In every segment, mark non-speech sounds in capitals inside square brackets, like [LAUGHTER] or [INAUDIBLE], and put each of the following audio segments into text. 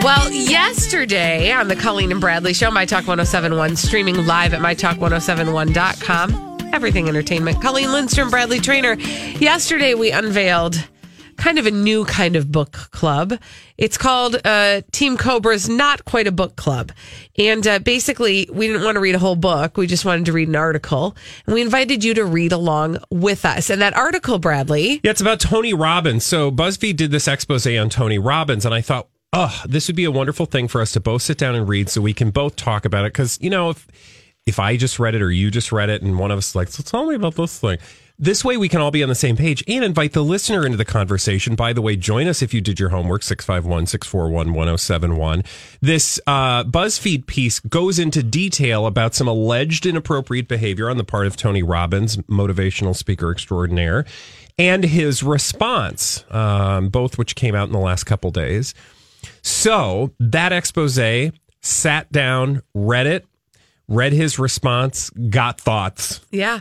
Well, yesterday on the Colleen and Bradley Show, My Talk 1071, streaming live at MyTalk1071.com, everything entertainment. Colleen Lindstrom, Bradley Traynor. Yesterday, we unveiled kind of a new kind of book club. It's called uh, Team Cobra's Not Quite a Book Club. And uh, basically, we didn't want to read a whole book. We just wanted to read an article. And we invited you to read along with us. And that article, Bradley. Yeah, it's about Tony Robbins. So BuzzFeed did this expose on Tony Robbins, and I thought, oh, this would be a wonderful thing for us to both sit down and read so we can both talk about it. Because, you know, if if I just read it or you just read it and one of us is like, so tell me about this thing. This way we can all be on the same page and invite the listener into the conversation. By the way, join us if you did your homework, 651 641 1071. This uh, BuzzFeed piece goes into detail about some alleged inappropriate behavior on the part of Tony Robbins, motivational speaker extraordinaire, and his response, um, both which came out in the last couple days. So that expose sat down, read it, read his response, got thoughts. Yeah.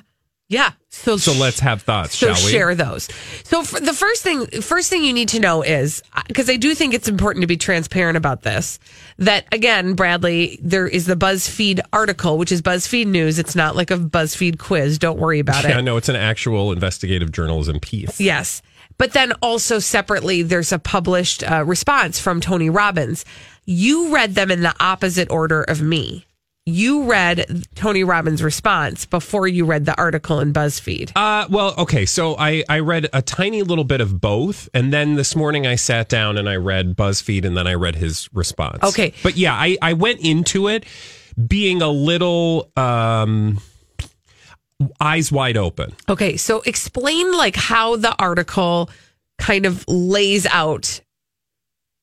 Yeah. So, So let's have thoughts, so shall we? share those. So for the first thing, first thing you need to know is uh, because I do think it's important to be transparent about this. That again, Bradley, there is the BuzzFeed article, which is BuzzFeed news. It's not like a BuzzFeed quiz. Don't worry about it. Yeah, no, it's an actual investigative journalism piece. Yes. But then also separately, there's a published uh, response from Tony Robbins. You read them in the opposite order of me. You read Tony Robbins' response before you read the article in BuzzFeed. Uh, well, okay. So I, I read a tiny little bit of both. And then this morning I sat down and I read BuzzFeed and then I read his response. Okay. But yeah, I, I went into it being a little um, eyes wide open. Okay, so explain like how the article kind of lays out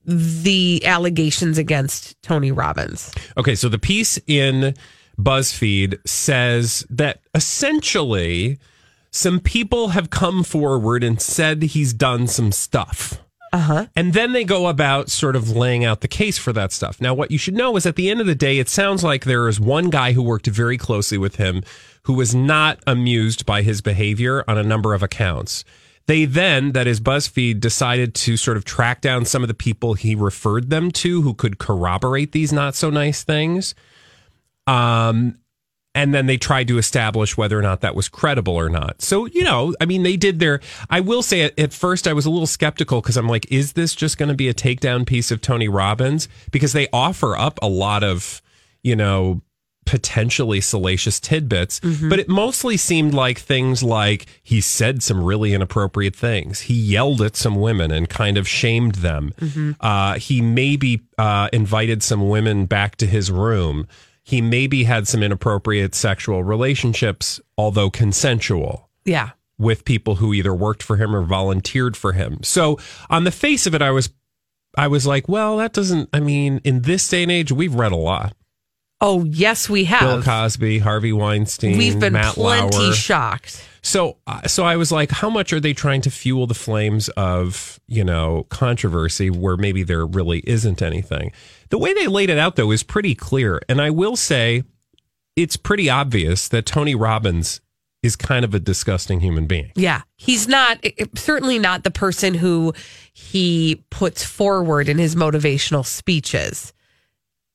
the allegations against Tony Robbins. Okay, so the piece in BuzzFeed says that essentially some people have come forward and said he's done some stuff. Uh-huh. And then they go about sort of laying out the case for that stuff. Now, what you should know is at the end of the day, it sounds like there is one guy who worked very closely with him who was not amused by his behavior on a number of accounts. They then, that is BuzzFeed, decided to sort of track down some of the people he referred them to who could corroborate these not so nice things. Um, and then they tried to establish whether or not that was credible or not. So, you know, I mean, they did their. I will say at, at first I was a little skeptical because I'm like, is this just going to be a takedown piece of Tony Robbins? Because they offer up a lot of, you know, potentially salacious tidbits, but it mostly seemed like things like he said some really inappropriate things. He yelled at some women and kind of shamed them. Uh, he maybe uh, invited some women back to his room. He maybe had some inappropriate sexual relationships, although consensual Yeah. with people who either worked for him or volunteered for him. So on the face of it, I was, I was like, well, that doesn't. I mean, in this day and age, we've read a lot. Oh, yes, we have. Bill have. Cosby, Harvey Weinstein, We've been Matt plenty Lauer. shocked. So, uh, so I was like, how much are they trying to fuel the flames of you know controversy where maybe there really isn't anything? The way they laid it out though is pretty clear, and I will say, it's pretty obvious that Tony Robbins is kind of a disgusting human being. Yeah. He's not, certainly not the person who he puts forward in his motivational speeches.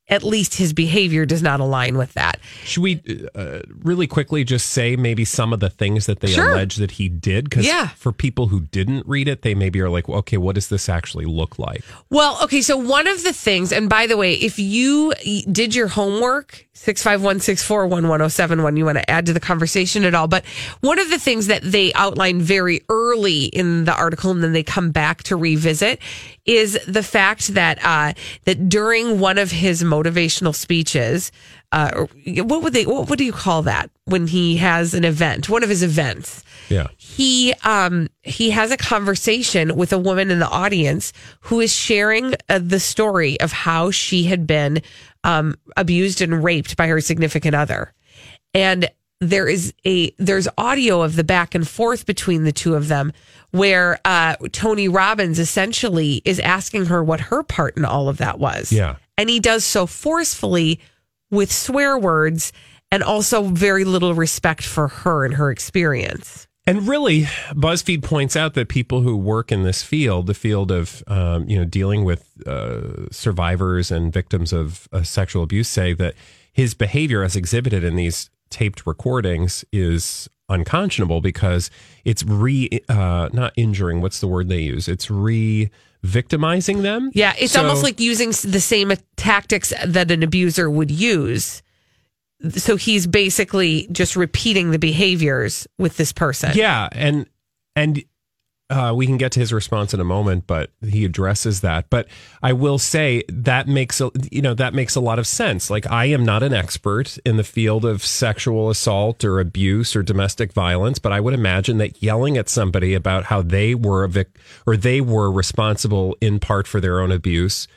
At least his behavior does not align with that. Should we uh, really quickly just say maybe some of the things that they Sure. allege that he did? Because Yeah. for people who didn't read it, they maybe are like, well, okay, what does this actually look like? Well, okay, so one of the things, and by the way, if you did your homework, 651 641 1071, you want to add to the conversation at all. But one of the things that they outline very early in the article and then they come back to revisit is the fact that uh, that during one of his motivational speeches, uh, what would they, what, what do you call that when he has an event, one of his events? Yeah. he um he has a conversation with a woman in the audience who is sharing uh, the story of how she had been um abused and raped by her significant other and there is a there's audio of the back and forth between the two of them where uh Tony Robbins essentially is asking her what her part in all of that was Yeah. And he does so forcefully with swear words and also very little respect for her and her experience And really, BuzzFeed points out that people who work in this field, the field of um, you know dealing with uh, survivors and victims of uh, sexual abuse, say that his behavior, as exhibited in these taped recordings, is unconscionable because it's re uh, not injuring. What's the word they use? It's re victimizing them. Yeah, it's So- almost like using the same tactics that an abuser would use. So he's basically just repeating the behaviors with this person. Yeah, and and uh, we can get to his response in a moment, but he addresses that. But I will say that makes a you know that makes a lot of sense. Like I am not an expert in the field of sexual assault or abuse or domestic violence, but I would imagine that yelling at somebody about how they were a vic- or they were responsible in part for their own abuse.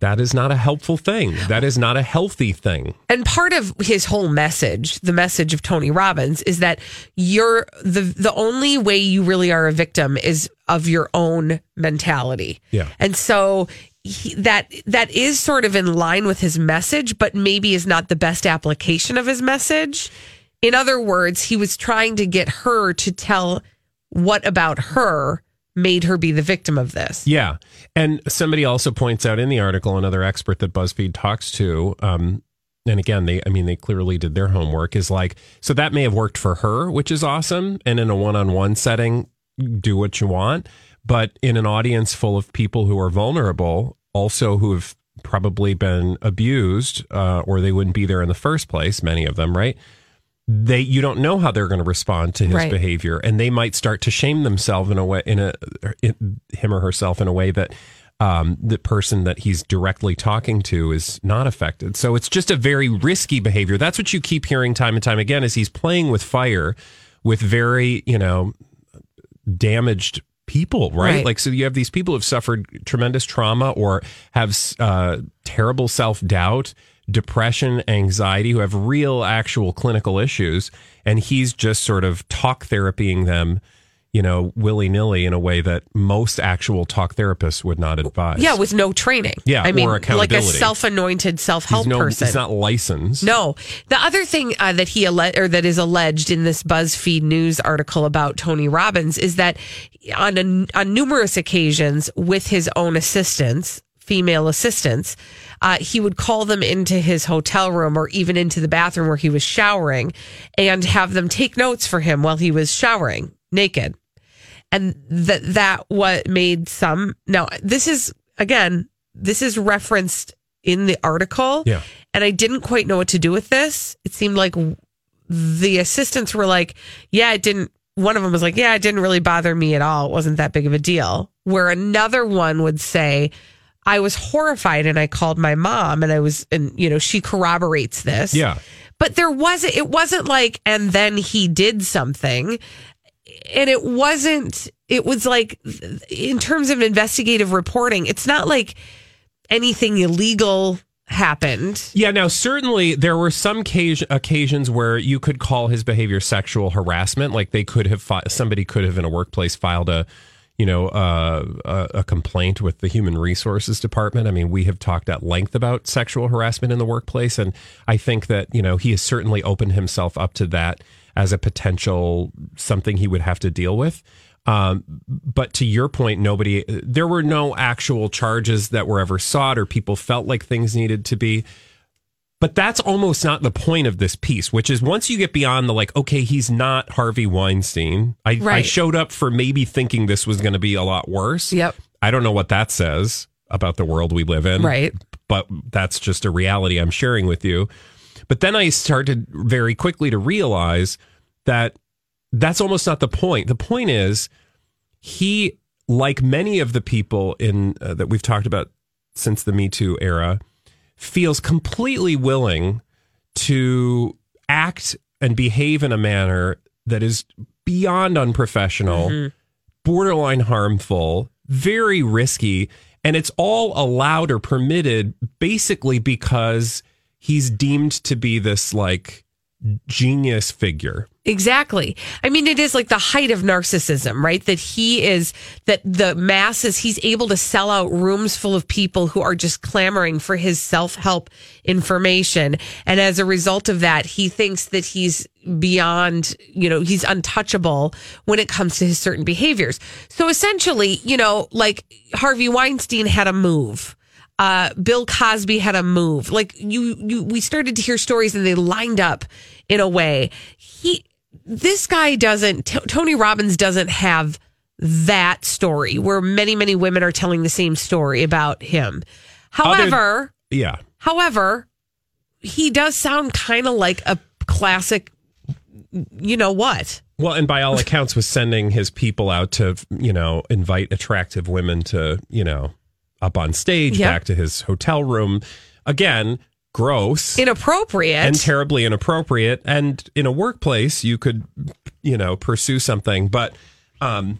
That is not a helpful thing. That is not a healthy thing. And part of his whole message, the message of Tony Robbins, is that you're the the only way you really are a victim is of your own mentality. Yeah. And so he, that that is sort of in line with his message, but maybe is not the best application of his message. In other words, he was trying to get her to tell what about her made her be the victim of this. Yeah. And somebody also points out in the article, another expert that BuzzFeed talks to, um, and again, they, I mean, they clearly did their homework, is like, so that may have worked for her, which is awesome. And in a one on one setting, do what you want. But in an audience full of people who are vulnerable, also who have probably been abused, uh, or they wouldn't be there in the first place, many of them, right? They you don't know how they're going to respond to his Right. behavior and they might start to shame themselves in a way in a in, him or herself in a way that um, the person that he's directly talking to is not affected so it's just a very risky behavior that's what you keep hearing time and time again is he's playing with fire with very you know damaged people, right? Right. Like, so you have these people who've suffered tremendous trauma or have uh, terrible self doubt, depression, anxiety, who have real, actual clinical issues. And he's just sort of talk therapying them, you know, willy nilly in a way that most actual talk therapists would not advise. Yeah, with no training. Yeah, I mean, like a self-anointed self-help no, person. he's not licensed. No, the other thing uh, that he alle- or that is alleged in this BuzzFeed news article about Tony Robbins is that on a, on numerous occasions with his own assistants, female assistants, uh, he would call them into his hotel room or even into the bathroom where he was showering, and have them take notes for him while he was showering naked. And that that what made some now this is again this is referenced in the article. Yeah. and i didn't quite know what to do with this. It seemed like the assistants were like yeah it didn't one of them was like yeah it didn't really bother me at all. It wasn't that big of a deal. Where another one would say i was horrified and i called my mom and i was and you know she corroborates this Yeah. but there wasn't it wasn't like and then he did something and it wasn't it was like in terms of investigative reporting it's not like anything illegal happened Yeah, now certainly there were some occasion, occasions where you could call his behavior sexual harassment. Like they could have fi- somebody could have in a workplace filed a, you know, uh, a, a complaint with the human resources department. I mean, we have talked at length about sexual harassment in the workplace, and I think that you know he has certainly opened himself up to that as a potential something he would have to deal with. Um, but to your point, nobody, there were no actual charges that were ever sought or people felt like things needed to be. But that's almost not the point of this piece, which is once you get beyond the like, okay, he's not Harvey Weinstein. I, I showed up for maybe thinking this was going to be a lot worse. Yep. I don't know what that says about the world we live in. Right. But that's just a reality I'm sharing with you. But then I started very quickly to realize that that's almost not the point. The point is he, like many of the people in uh, that we've talked about since the Me Too era, feels completely willing to act and behave in a manner that is beyond unprofessional, mm-hmm. borderline harmful, very risky, and it's all allowed or permitted basically because he's deemed to be this like genius figure. Exactly. I mean, it is like the height of narcissism, right? That he is, that the masses, he's able to sell out rooms full of people who are just clamoring for his self help information. And as a result of that, he thinks that he's beyond, you know, he's untouchable when it comes to his certain behaviors. So essentially, you know, like Harvey Weinstein had a move uh, Bill Cosby had a move. Like you, you, we started to hear stories and they lined up in a way. He, this guy doesn't, T- Tony Robbins doesn't have that story where many, many women are telling the same story about him. However, Yeah. however, he does sound kind of like a classic, you know what? Well, and by all accounts, was sending his people out to, you know, invite attractive women to, you know, up on stage, Yep. back to his hotel room. Again, gross Inappropriate. and terribly inappropriate. And in a workplace, you could, you know, pursue something. But um,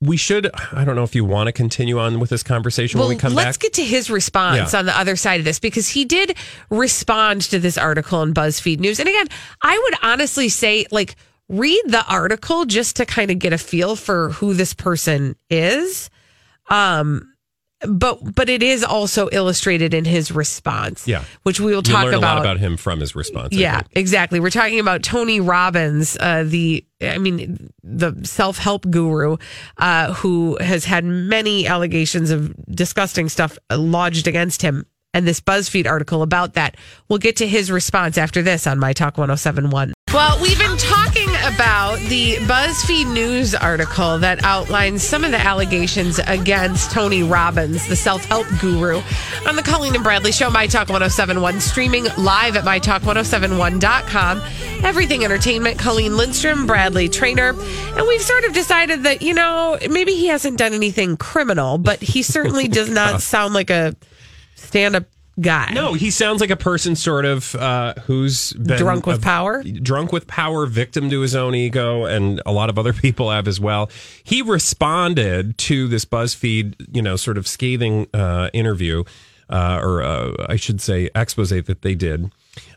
we should, I don't know if you want to continue on with this conversation when we come back let's get to his response Yeah. on the other side of this because he did respond to this article in BuzzFeed News. And again, I would honestly say, like, read the article just to kind of get a feel for who this person is. Um, but but it is also illustrated in his response. Yeah. which we will talk learn a lot about. about him from his response. Yeah, exactly. We're talking about Tony Robbins, uh, the I mean the self help guru, uh, who has had many allegations of disgusting stuff lodged against him, and this BuzzFeed article about that. We'll get to his response after this on My Talk 1071. Well, we've been talking about the BuzzFeed News article that outlines some of the allegations against Tony Robbins, the self help guru, on the Colleen and Bradley Show, My Talk 1071, streaming live at MyTalk1071.com. Everything Entertainment, Colleen Lindstrom, Bradley Traynor. And we've sort of decided that, you know, maybe he hasn't done anything criminal, but he certainly does not [LAUGHS] sound like a stand up guy. No, he sounds like a person sort of uh, who's been Drunk with a- power? drunk with power, victim to his own ego, and a lot of other [LAUGHS] people have as well. He responded to this BuzzFeed, you know, sort of scathing uh, interview, uh, or uh, I should say, expose that they did.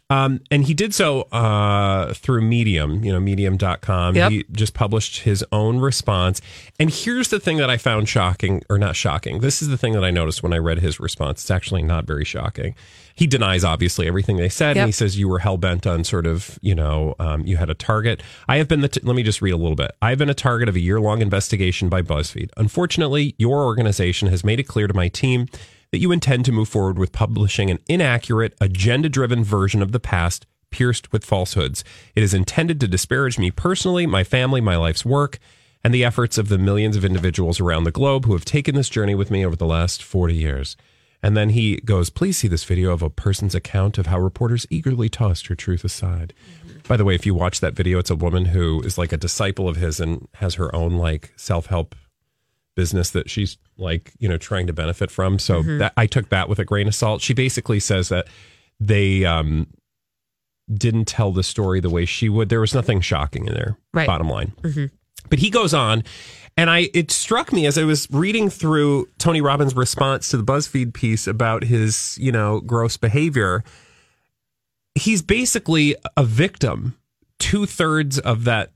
Um, and he did so uh, through Medium, you know, medium.com. Yep. He just published his own response. And here's the thing that I found shocking, or not shocking. This is the thing that I noticed when I read his response. It's actually not very shocking. He denies, obviously, everything they said. Yep. And he says you were hell bent on sort of, you know, um, you had a target. I have been the, t- let me just read a little bit. I've been a target of a year long investigation by BuzzFeed. Unfortunately, your organization has made it clear to my team that you intend to move forward with publishing an inaccurate, agenda driven version of the past pierced with falsehoods. It is intended to disparage me personally, my family, my life's work, and the efforts of the millions of individuals around the globe who have taken this journey with me over the last 40 years. And then he goes, Please see this video of a person's account of how reporters eagerly tossed her truth aside. By the way, if you watch that video, it's a woman who is like a disciple of his and has her own like self help business that she's like you know trying to benefit from. So that i took that with a grain of salt. She basically says that they um didn't tell the story the way she would. There was nothing shocking in there Right. bottom line. But he goes on and i it struck me as i was reading through tony robbins response to the buzzfeed piece about his you know gross behavior. He's basically a victim two-thirds of that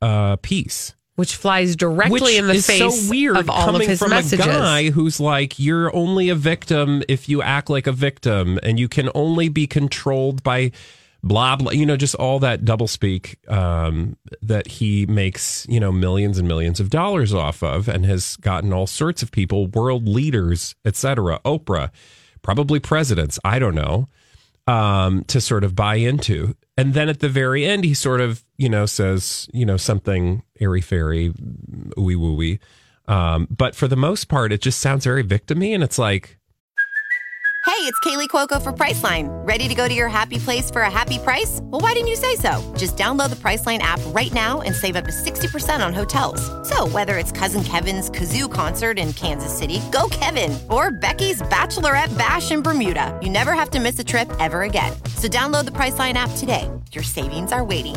uh piece Which flies directly which in the is face so weird of all coming of his from messages. a guy who's like you're only a victim if you act like a victim and you can only be controlled by blah blah. You know, just all that doublespeak um, that he makes. You know, millions and millions of dollars off of, and has gotten all sorts of people, world leaders, etc. Oprah, probably presidents. I don't know. Um, to sort of buy into. And then at the very end, he sort of, you know, says, you know, something airy fairy, ooey wooey. Um, but for the most part, it just sounds very victimy. And it's like, Hey, it's Kaley Cuoco for Priceline. Ready to go to your happy place for a happy price? Well, why didn't you say so? Just download the Priceline app right now and save up to 60% on hotels. So, whether it's Cousin Kevin's Kazoo concert in Kansas City, go Kevin, or Becky's Bachelorette Bash in Bermuda, you never have to miss a trip ever again. So, download the Priceline app today. Your savings are waiting.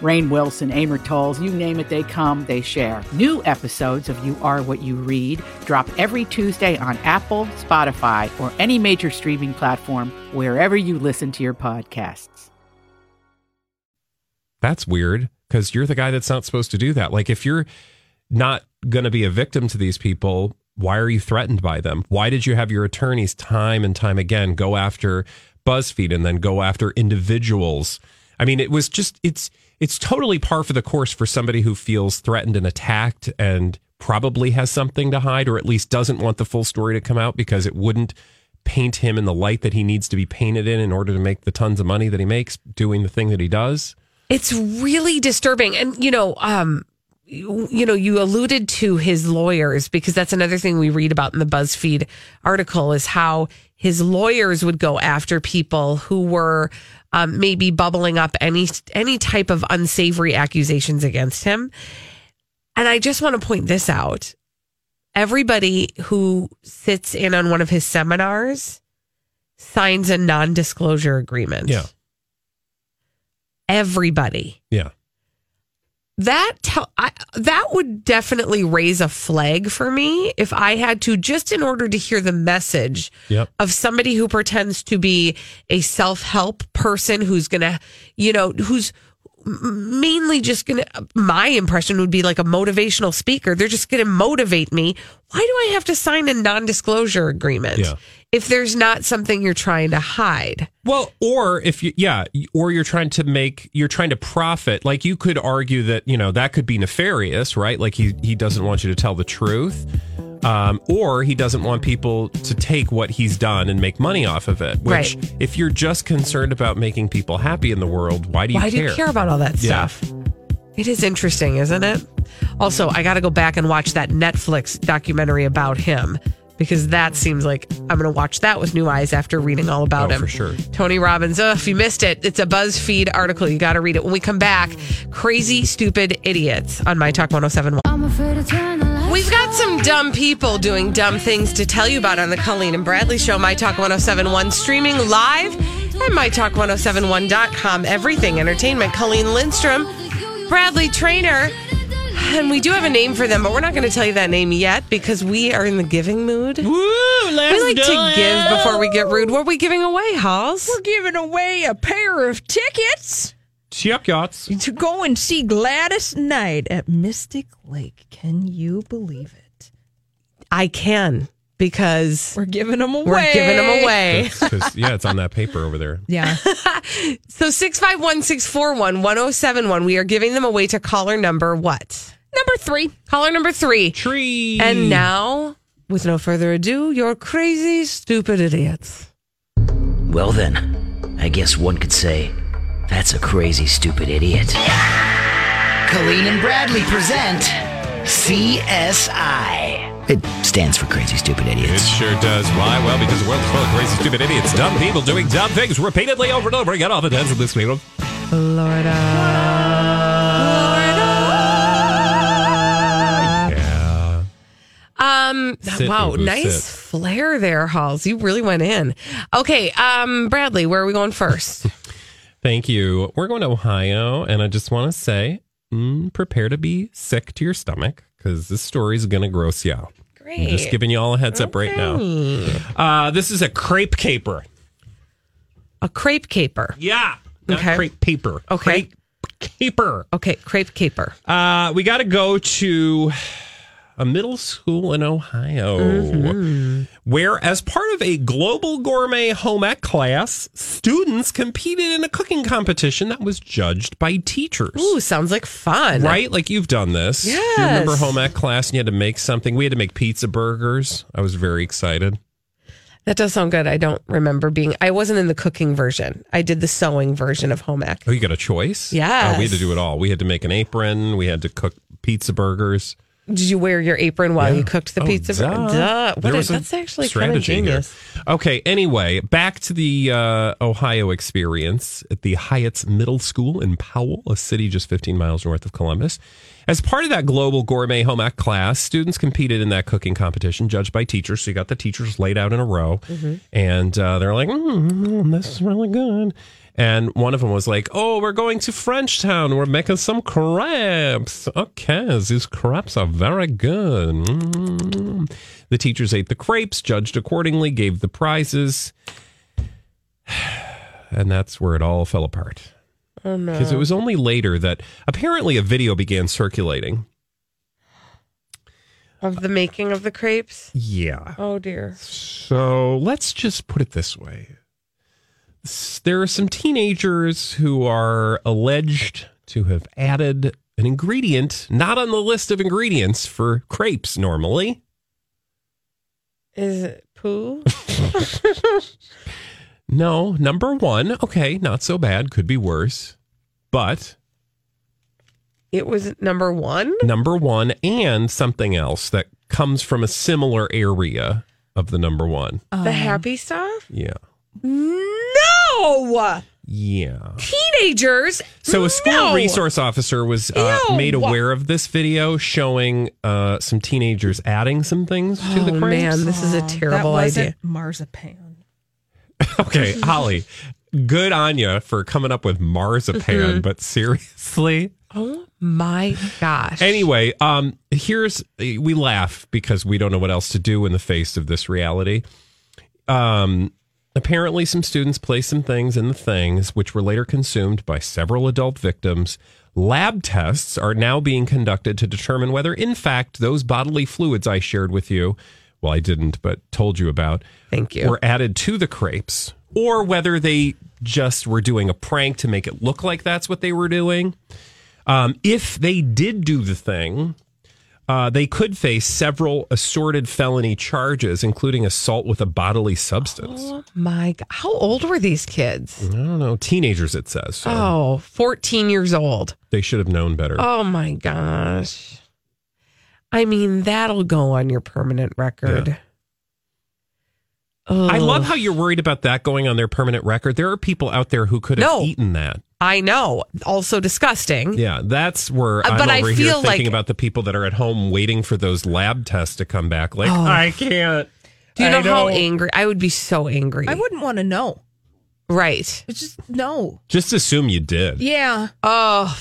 Rainn Wilson, Amor Towles, you name it, they come, they share. New episodes of You Are What You Read drop every Tuesday on Apple, Spotify, or any major streaming platform wherever you listen to your podcasts. that's weird because you're the guy that's not supposed to do that. Like, if you're not going to be a victim to these people, why are you threatened by them? Why did you have your attorneys time and time again go after BuzzFeed and then go after individuals? I mean, it was just it's it's totally par for the course for somebody who feels threatened and attacked and probably has something to hide or at least doesn't want the full story to come out because it wouldn't paint him in the light that he needs to be painted in in order to make the tons of money that he makes doing the thing that he does. It's really disturbing. And, you know, um, you, you know, you alluded to his lawyers because that's another thing we read about in the BuzzFeed article is how his lawyers would go after people who were um, maybe bubbling up any any type of unsavory accusations against him. And I just want to point this out. Everybody who sits in on one of his seminars signs a non-disclosure agreement. Yeah. Everybody. Yeah. That tell I, that would definitely raise a flag for me if I had to just in order to hear the message Yep. of somebody who pretends to be a self-help person who's going to you know who's mainly just going to my impression would be like a motivational speaker they're just going to motivate me why do I have to sign a non-disclosure agreement Yeah. if there's not something you're trying to hide Well, or if you, yeah, or you're trying to make, you're trying to profit. Like you could argue that you know that could be nefarious, right? Like he he doesn't want you to tell the truth, um, or he doesn't want people to take what he's done and make money off of it. Which, Right. if you're just concerned about making people happy in the world, why do you Why care? do you care about all that Yeah. stuff? It is interesting, isn't it? Also, I got to go back and watch that Netflix documentary about him because that seems like I'm going to watch that with new eyes after reading all about Oh, him. for sure. Tony Robbins. Oh, if you missed it, it's a BuzzFeed article. You got to read it. When we come back, crazy, stupid idiots on My Talk 1071. We've got some dumb people doing dumb things to tell you about on the Colleen and Bradley Show, My Talk 1071, streaming live at MyTalk1071.com. Everything Entertainment. Colleen Lindstrom, Bradley Traynor. And we do have a name for them, but we're not going to tell you that name yet because we are in the giving mood. Woo, let's we like do to it. give before we get rude. What are we giving away, Halls? We're giving away a pair of tickets Yuck yachts. to go and see Gladys Knight at Mystic Lake. Can you believe it? I can because We're giving them away. we're giving them away. That's 'cause- yeah, it's on that paper over there. Yeah. [LAUGHS] So 651 641 1071. We are giving them away to caller number what? Number three. Caller number three. Tree. And now, with no further ado, you're crazy, stupid idiots. Well, then, I guess one could say that's a crazy, stupid idiot. Colleen and Bradley present CSI. It stands for Crazy Stupid idiots. It sure does. Why? Well, because the world is full of crazy, stupid idiots, dumb people doing dumb things repeatedly over and over again all the time. So this people. Yeah. Um, Sit, wow, boo-boo, nice sit. flair there, Halls. You really went in. Okay, um, Bradley, where are we going first? [LAUGHS] Thank you. We're going to Ohio, and I just want to say, mm, prepare to be sick to your stomach because this story is going to gross you out. Great. I'm just giving you all a heads up right now. Uh, this is a crepe caper. A crepe caper. Yeah. Not Okay. crepe paper. Okay. Crepe caper. Okay, crepe caper. Uh, we got to go to a middle school in Ohio Mm-hmm. where, as part of a global gourmet home ec class, students competed in a cooking competition that was judged by teachers. Ooh, sounds like fun. Right? Like you've done this. Yeah. You remember home ec class and you had to make something? We had to make pizza burgers. I was very excited. That does sound good. I don't remember being. I wasn't in the cooking version. I did the sewing version of home ec. Oh, you got a choice? Yeah. Oh, we had to do it all. We had to make an apron. We had to cook pizza burgers. Did you wear your apron while you cooked the Oh, pizza? duh. Duh. What is- that's actually kind of here. genius. Okay, anyway, back to the uh, Ohio experience at the Hyatt's Middle School in Powell, a city just 15 miles north of Columbus. As part of that global gourmet home ec class, students competed in that cooking competition, judged by teachers. So you got the teachers laid out in a row, and uh, they're like, mm, "This is really good." And one of them was like, "Oh, we're going to Frenchtown. We're making some crepes. Okay, these crepes are very good." Mm. The teachers ate the crepes, judged accordingly, gave the prizes, [SIGHS] and that's where it all fell apart. Oh no. Because it was only later that apparently a video began circulating. of the making of the crepes. Yeah. Oh dear. So let's just put it this way. There are some teenagers who are alleged to have added an ingredient not on the list of ingredients for crepes normally. Is it poo? [LAUGHS] No, number one, okay, not so bad, could be worse. But it was number one. number one and something else that comes from a similar area of the number one. the happy stuff. Yeah. No. Yeah. Teenagers. So a school No. resource officer was uh, made aware of this video showing uh, some teenagers adding some things to the Oh crepes. man, this is a that terrible wasn't idea. marzipan. [LAUGHS] Okay, Holly, good on you for coming up with marzipan, Mm-hmm. but seriously. Oh my gosh. Anyway, um, here's we laugh because we don't know what else to do in the face of this reality. Um, apparently, some students placed some things in the things, which were later consumed by several adult victims. Lab tests are now being conducted to determine whether, in fact, those bodily fluids I shared with you, well, I didn't, but told you about, Thank you. were added to the crepes, or whether they just were doing a prank to make it look like that's what they were doing. Um, if they did do the thing, uh, they could face several assorted felony charges, including assault with a bodily substance. Oh my god. How old were these kids? I don't know. Teenagers, it says. So Oh, 14 years old. they should have known better. Oh my gosh. I mean, that'll go on your permanent record. Yeah. I love how you're worried about that going on their permanent record. There are people out there who could have No. eaten that. I know. Also disgusting. Yeah, that's where Uh, I'm but I feel here thinking like- about the people that are at home waiting for those lab tests to come back. Like, Oh. I can't. Do you I know how angry? I would be so angry. I wouldn't want to know. Right. It's just no. Just assume you did. Yeah. Oh,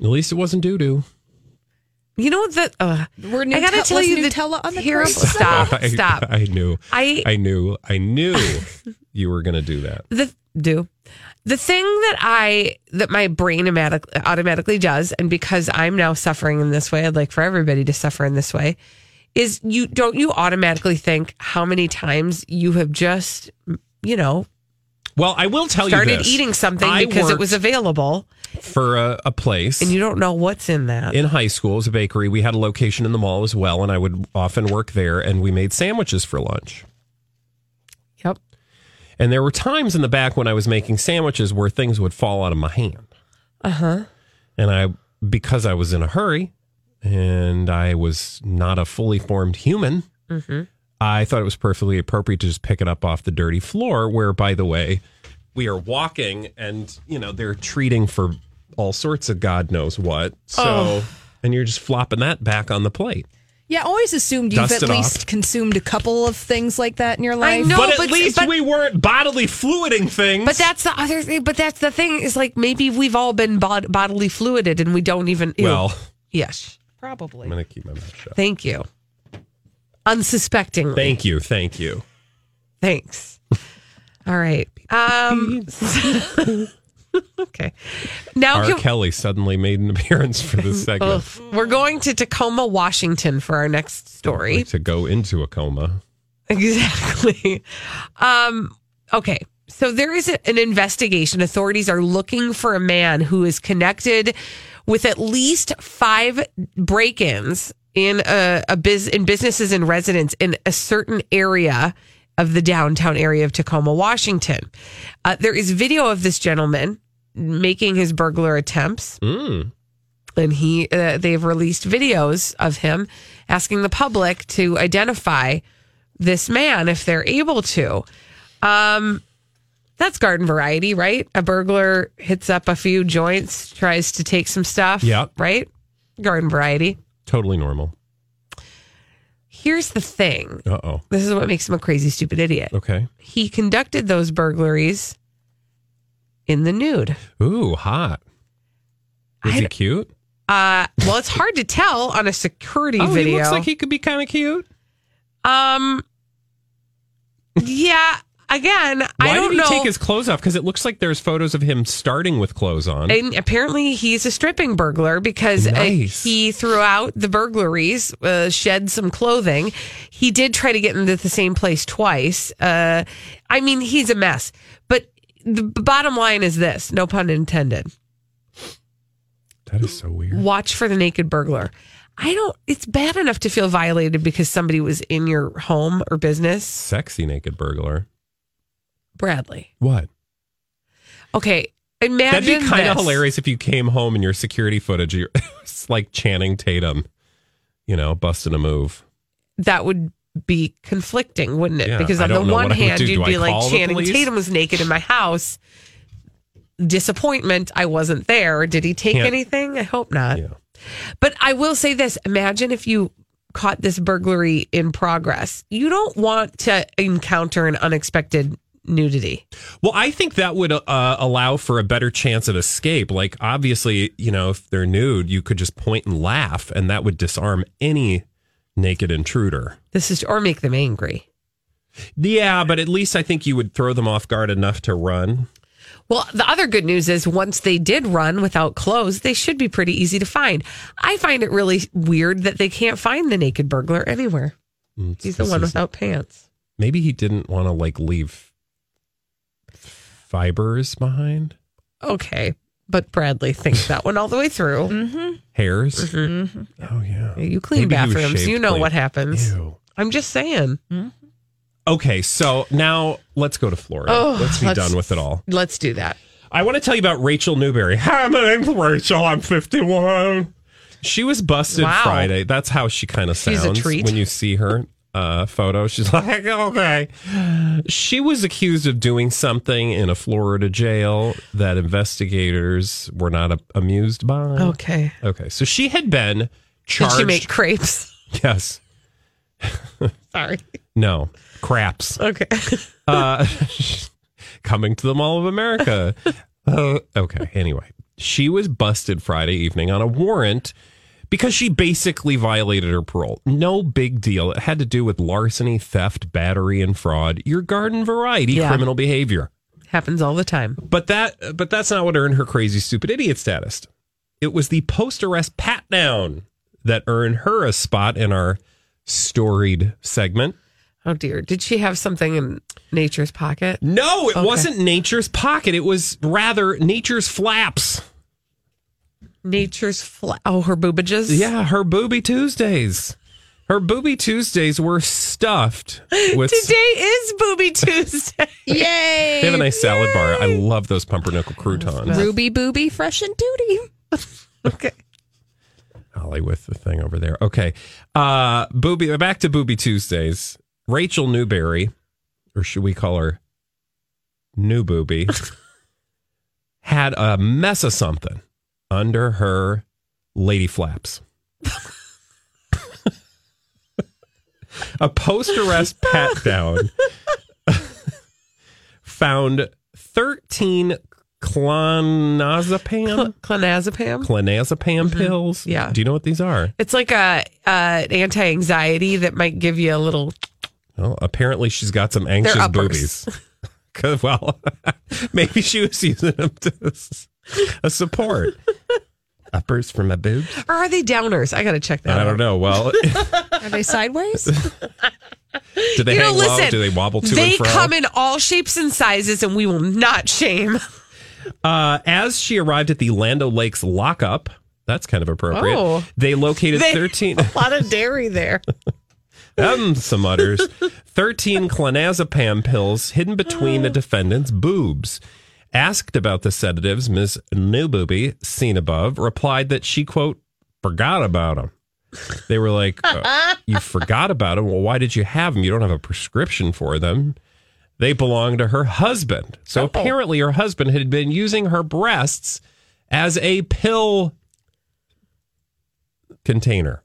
At least it wasn't doo doo. You know that? Uh, We're I gotta Nutella- tell was you the Nutella on the terrible. crepes? Stop! [LAUGHS] I, Stop! [LAUGHS] I knew. I I knew. I knew [LAUGHS] you were going to do that. the do the thing that I that my brain automatic, automatically does, and because I'm now suffering in this way, I'd like for everybody to suffer in this way. Is you don't you automatically think how many times you have just you know Well, I will tell you started eating something I because it was available for a, a place and you don't know what's in that. in high school as a bakery. We had a location in the mall as well, and I would often work there. And we made sandwiches for lunch. yep. And there were times in the back when I was making sandwiches where things would fall out of my hand. Uh huh. And I, because I was in a hurry and I was not a fully formed human, I thought it was perfectly appropriate to just pick it up off the dirty floor, where, by the way, we are walking and, you know, they're treating for all sorts of God knows what. So, and you're just flopping that back on the plate. Yeah, I always assumed you've Dust at least off. consumed a couple of things like that in your life. I life. know. but at but- least but- we weren't bodily fluiding things. But that's the other thing. But that's the thing is like maybe we've all been bod- bodily fluided and we don't even. ew. well, yes. Probably. I'm going to keep my mouth shut. Thank you. Unsuspectingly. Thank you. Thank you. Thanks. [LAUGHS] All right. Um, [LAUGHS] [LAUGHS] [LAUGHS] okay. Now R. can- Kelly suddenly made an [LAUGHS] appearance for this [LAUGHS] segment. We're going to Tacoma, Washington for our next story. Like to go into a coma. Exactly. Um, okay. So there is a- an investigation. Authorities are looking for a man who is connected with at least five break-ins in a, a biz in businesses and residents in a certain area of the downtown area of Tacoma, Washington. Uh, there is video of this gentleman making his burglar attempts Mm. and he uh, they've released videos of him asking the public to identify this man if they're able to um that's garden variety right a burglar hits up a few joints tries to take some stuff Yep. right garden variety Totally normal. here's the thing Uh oh. this is what makes him a crazy stupid idiot Okay. he conducted those burglaries in the nude Ooh, hot. Is he cute? uh well it's hard to tell on a security Oh, video he looks like he could be kind of cute. Um. Yeah. Again, Why I don't did he know. take his clothes off? Because it looks like there's photos of him starting with clothes on. and apparently, he's a stripping burglar because uh, he throughout the burglaries uh, shed some clothing. He did try to get into the same place twice. Uh, I mean, he's a mess. But the bottom line is this: no pun intended. that is so weird. Watch for the naked burglar. I don't. It's bad enough to feel violated because somebody was in your home or business. Sexy naked burglar. Bradley. What? Okay. Imagine That'd be kind of hilarious if you came home and your security footage you're, [LAUGHS] it's like Channing Tatum, you know, busting a move. that would be conflicting, wouldn't it? Yeah, because on the one what I would hand, you'd Do be like, Channing? Tatum was naked in my house. Disappointment, I wasn't there. Did he take Can't- anything? I hope not. Yeah. But I will say this imagine if you caught this burglary in progress. You don't want to encounter an unexpected nudity. Well, I think that would uh, allow for a better chance of escape. Like, obviously, you know, if they're nude, you could just point and laugh, and that would disarm any naked intruder. This is, or make them angry. Yeah, but at least I think you would throw them off guard enough to run. Well, the other good news is once they did run without clothes, they should be pretty easy to find. I find it really weird that they can't find the naked burglar anywhere. Mm, He's the one without pants. Maybe he didn't want to like leave fibers behind, Okay. But Bradley thinks that one all the way through. hairs. Mhm. Oh yeah, You clean Maybe bathrooms, you know clean. what happens. Ew. I'm just saying. Okay, so now let's go to Florida. Oh, let's be let's- done with it all. Let's do that. I want to tell you about Rachel Newberry. Hi, my name's Rachel. I'm 51. She was busted Wow. Friday. That's how she kind of She's a sounds treat. when you see her uh, photo. She's [LAUGHS] like, okay. She was accused of doing something in a Florida jail that investigators were not a- amused by. Okay. Okay, so she had been Did charged. she make crepes? [LAUGHS] yes. [LAUGHS] Sorry. No. Craps. Okay. uh, coming to the Mall of America. Uh, okay. Anyway, she was busted Friday evening on a warrant because she basically violated her parole. No big deal. It had to do with larceny, theft, battery, and fraud. Your garden variety Yeah. criminal behavior. Happens all the time. But that, but that's not what earned her crazy, stupid idiot status. It was the post-arrest pat down that earned her a spot in our storied segment. Oh dear. Did she have something in nature's pocket? No, it Okay. wasn't nature's pocket. It was rather nature's flaps. Nature's fla- Oh, her boobages? Yeah, her booby Tuesdays. Her booby Tuesdays were stuffed with. [LAUGHS] Today is Booby Tuesday. [LAUGHS] Yay! They have a nice salad bar. I love those pumpernickel croutons. Ruby Booby, fresh and duty. [LAUGHS] okay. Holly with the thing over there. Okay. Uh Booby back to Booby Tuesdays. Rachel Newberry, or should we call her New Booby, had a mess of something under her lady flaps. a post arrest pat down [LAUGHS] found 13 clonazepam. Clonazepam. Clonazepam pills. Mm-hmm. Yeah. Do you know what these are? It's like a, uh anti-anxiety that might give you a little. Well, apparently she's got some anxious boobies [LAUGHS] well, [LAUGHS] maybe she was using them to a support. Uppers for my boobs. Or are they downers? I got to check that. I out. don't know. Well, Are they sideways? [LAUGHS] do they You know, hang low? listen, Do they wobble to They and fro? come in all shapes and sizes, and we will not shame. Uh, as she arrived at the Land O' Lakes lockup, that's kind of appropriate. Oh. They located They- 13. [LAUGHS] A lot of dairy there. [LAUGHS] um, some udders. 13 clonazepam pills hidden between the defendant's boobs. Asked about the sedatives, Ms. Newbooby, seen above, replied that she, quote, forgot about them. They were like, uh, [LAUGHS] You forgot about them? Well, why did you have them? You don't have a prescription for them. They belong to her husband. So apparently, her husband had been using her breasts as a pill container.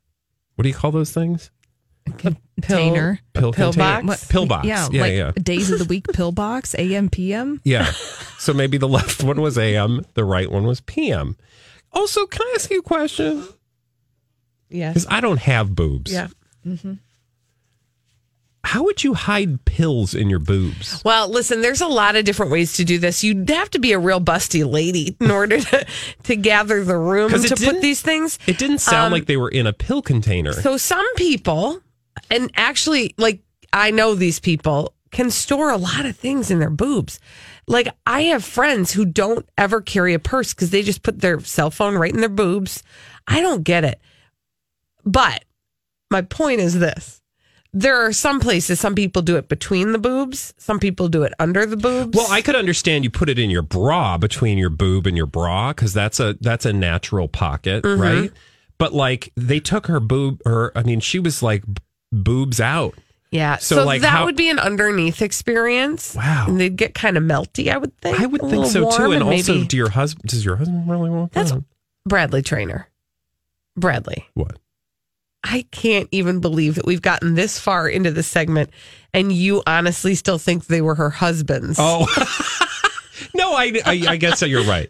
What do you call those things? Container. Pill, pill container? box? Pill box. Yeah, yeah, like yeah. days of the week pill box, [LAUGHS] AM, PM. Yeah. So maybe the left one was AM, the right one was PM. Also, can I ask you a question? Yes. Because I don't have boobs. Yeah. Mm-hmm. How would you hide pills in your boobs? Well, listen, there's a lot of different ways to do this. You'd have to be a real busty lady in [LAUGHS] order to, to gather the room it to put these things. It didn't sound Um, like they were in a pill container. So some people, and actually, like I know these people can store a lot of things in their boobs. Like I have friends who don't ever carry a purse because they just put their cell phone right in their boobs. I don't get it. But my point is this. There are some places some people do it between the boobs, some people do it under the boobs. well, I could understand you put it in your bra between your boob and your bra because that's a that's a natural pocket, Mm-hmm. right? But like they took her boob, or I mean, she was like boobs out. yeah. so, So, like, that how- would be an underneath experience. Wow. And they'd get kind of melty, I would think. I would think so too. warm And also, maybe- do your husband? Does your husband really want That's that? Bradley Traynor. Bradley. what? I can't even believe that we've gotten this far into the segment and you honestly still think they were her husbands. Oh, [LAUGHS] no, I, I, I guess that you're right.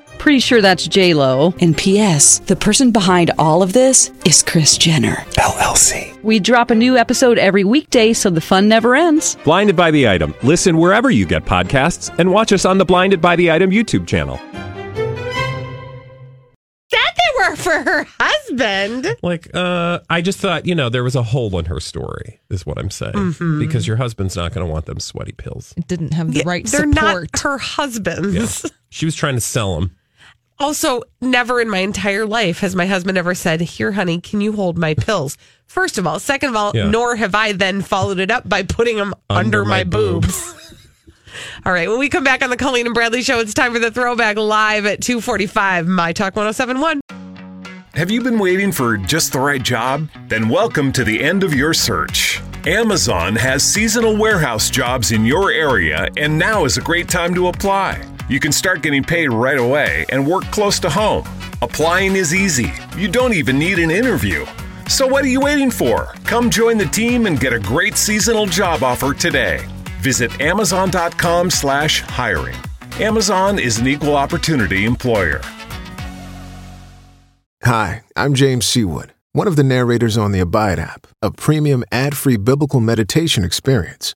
Pretty sure that's J Lo. And P.S. The person behind all of this is Kris Jenner LLC. We drop a new episode every weekday, so the fun never ends. Blinded by the item. Listen wherever you get podcasts, and watch us on the Blinded by the Item YouTube channel. that they were for her husband. Like, uh, I just thought, you know, there was a hole in her story, is what I'm saying. Because your husband's not going to want them sweaty pills. It didn't have the Yeah, right They're support. not her husbands. She was trying to sell them. Also, never in my entire life has my husband ever said, Here, honey, can you hold my pills? First of all. Second of all, Yeah. nor have I then followed it up by putting them Under under, my my, boob. boobs. [LAUGHS] all right. When we come back on the Colleen and Bradley show, it's time for the throwback live at 245, My Talk 1071. Have you been waiting for just the right job? Then welcome to the end of your search. Amazon has seasonal warehouse jobs in your area, and now is a great time to apply. You can start getting paid right away and work close to home. Applying is easy. You don't even need an interview. So what are you waiting for? Come join the team and get a great seasonal job offer today. Visit amazon.com slash hiring. Amazon is an equal opportunity employer. Hi, I'm James Seawood, one of the narrators on the Abide app, a premium ad free biblical meditation experience.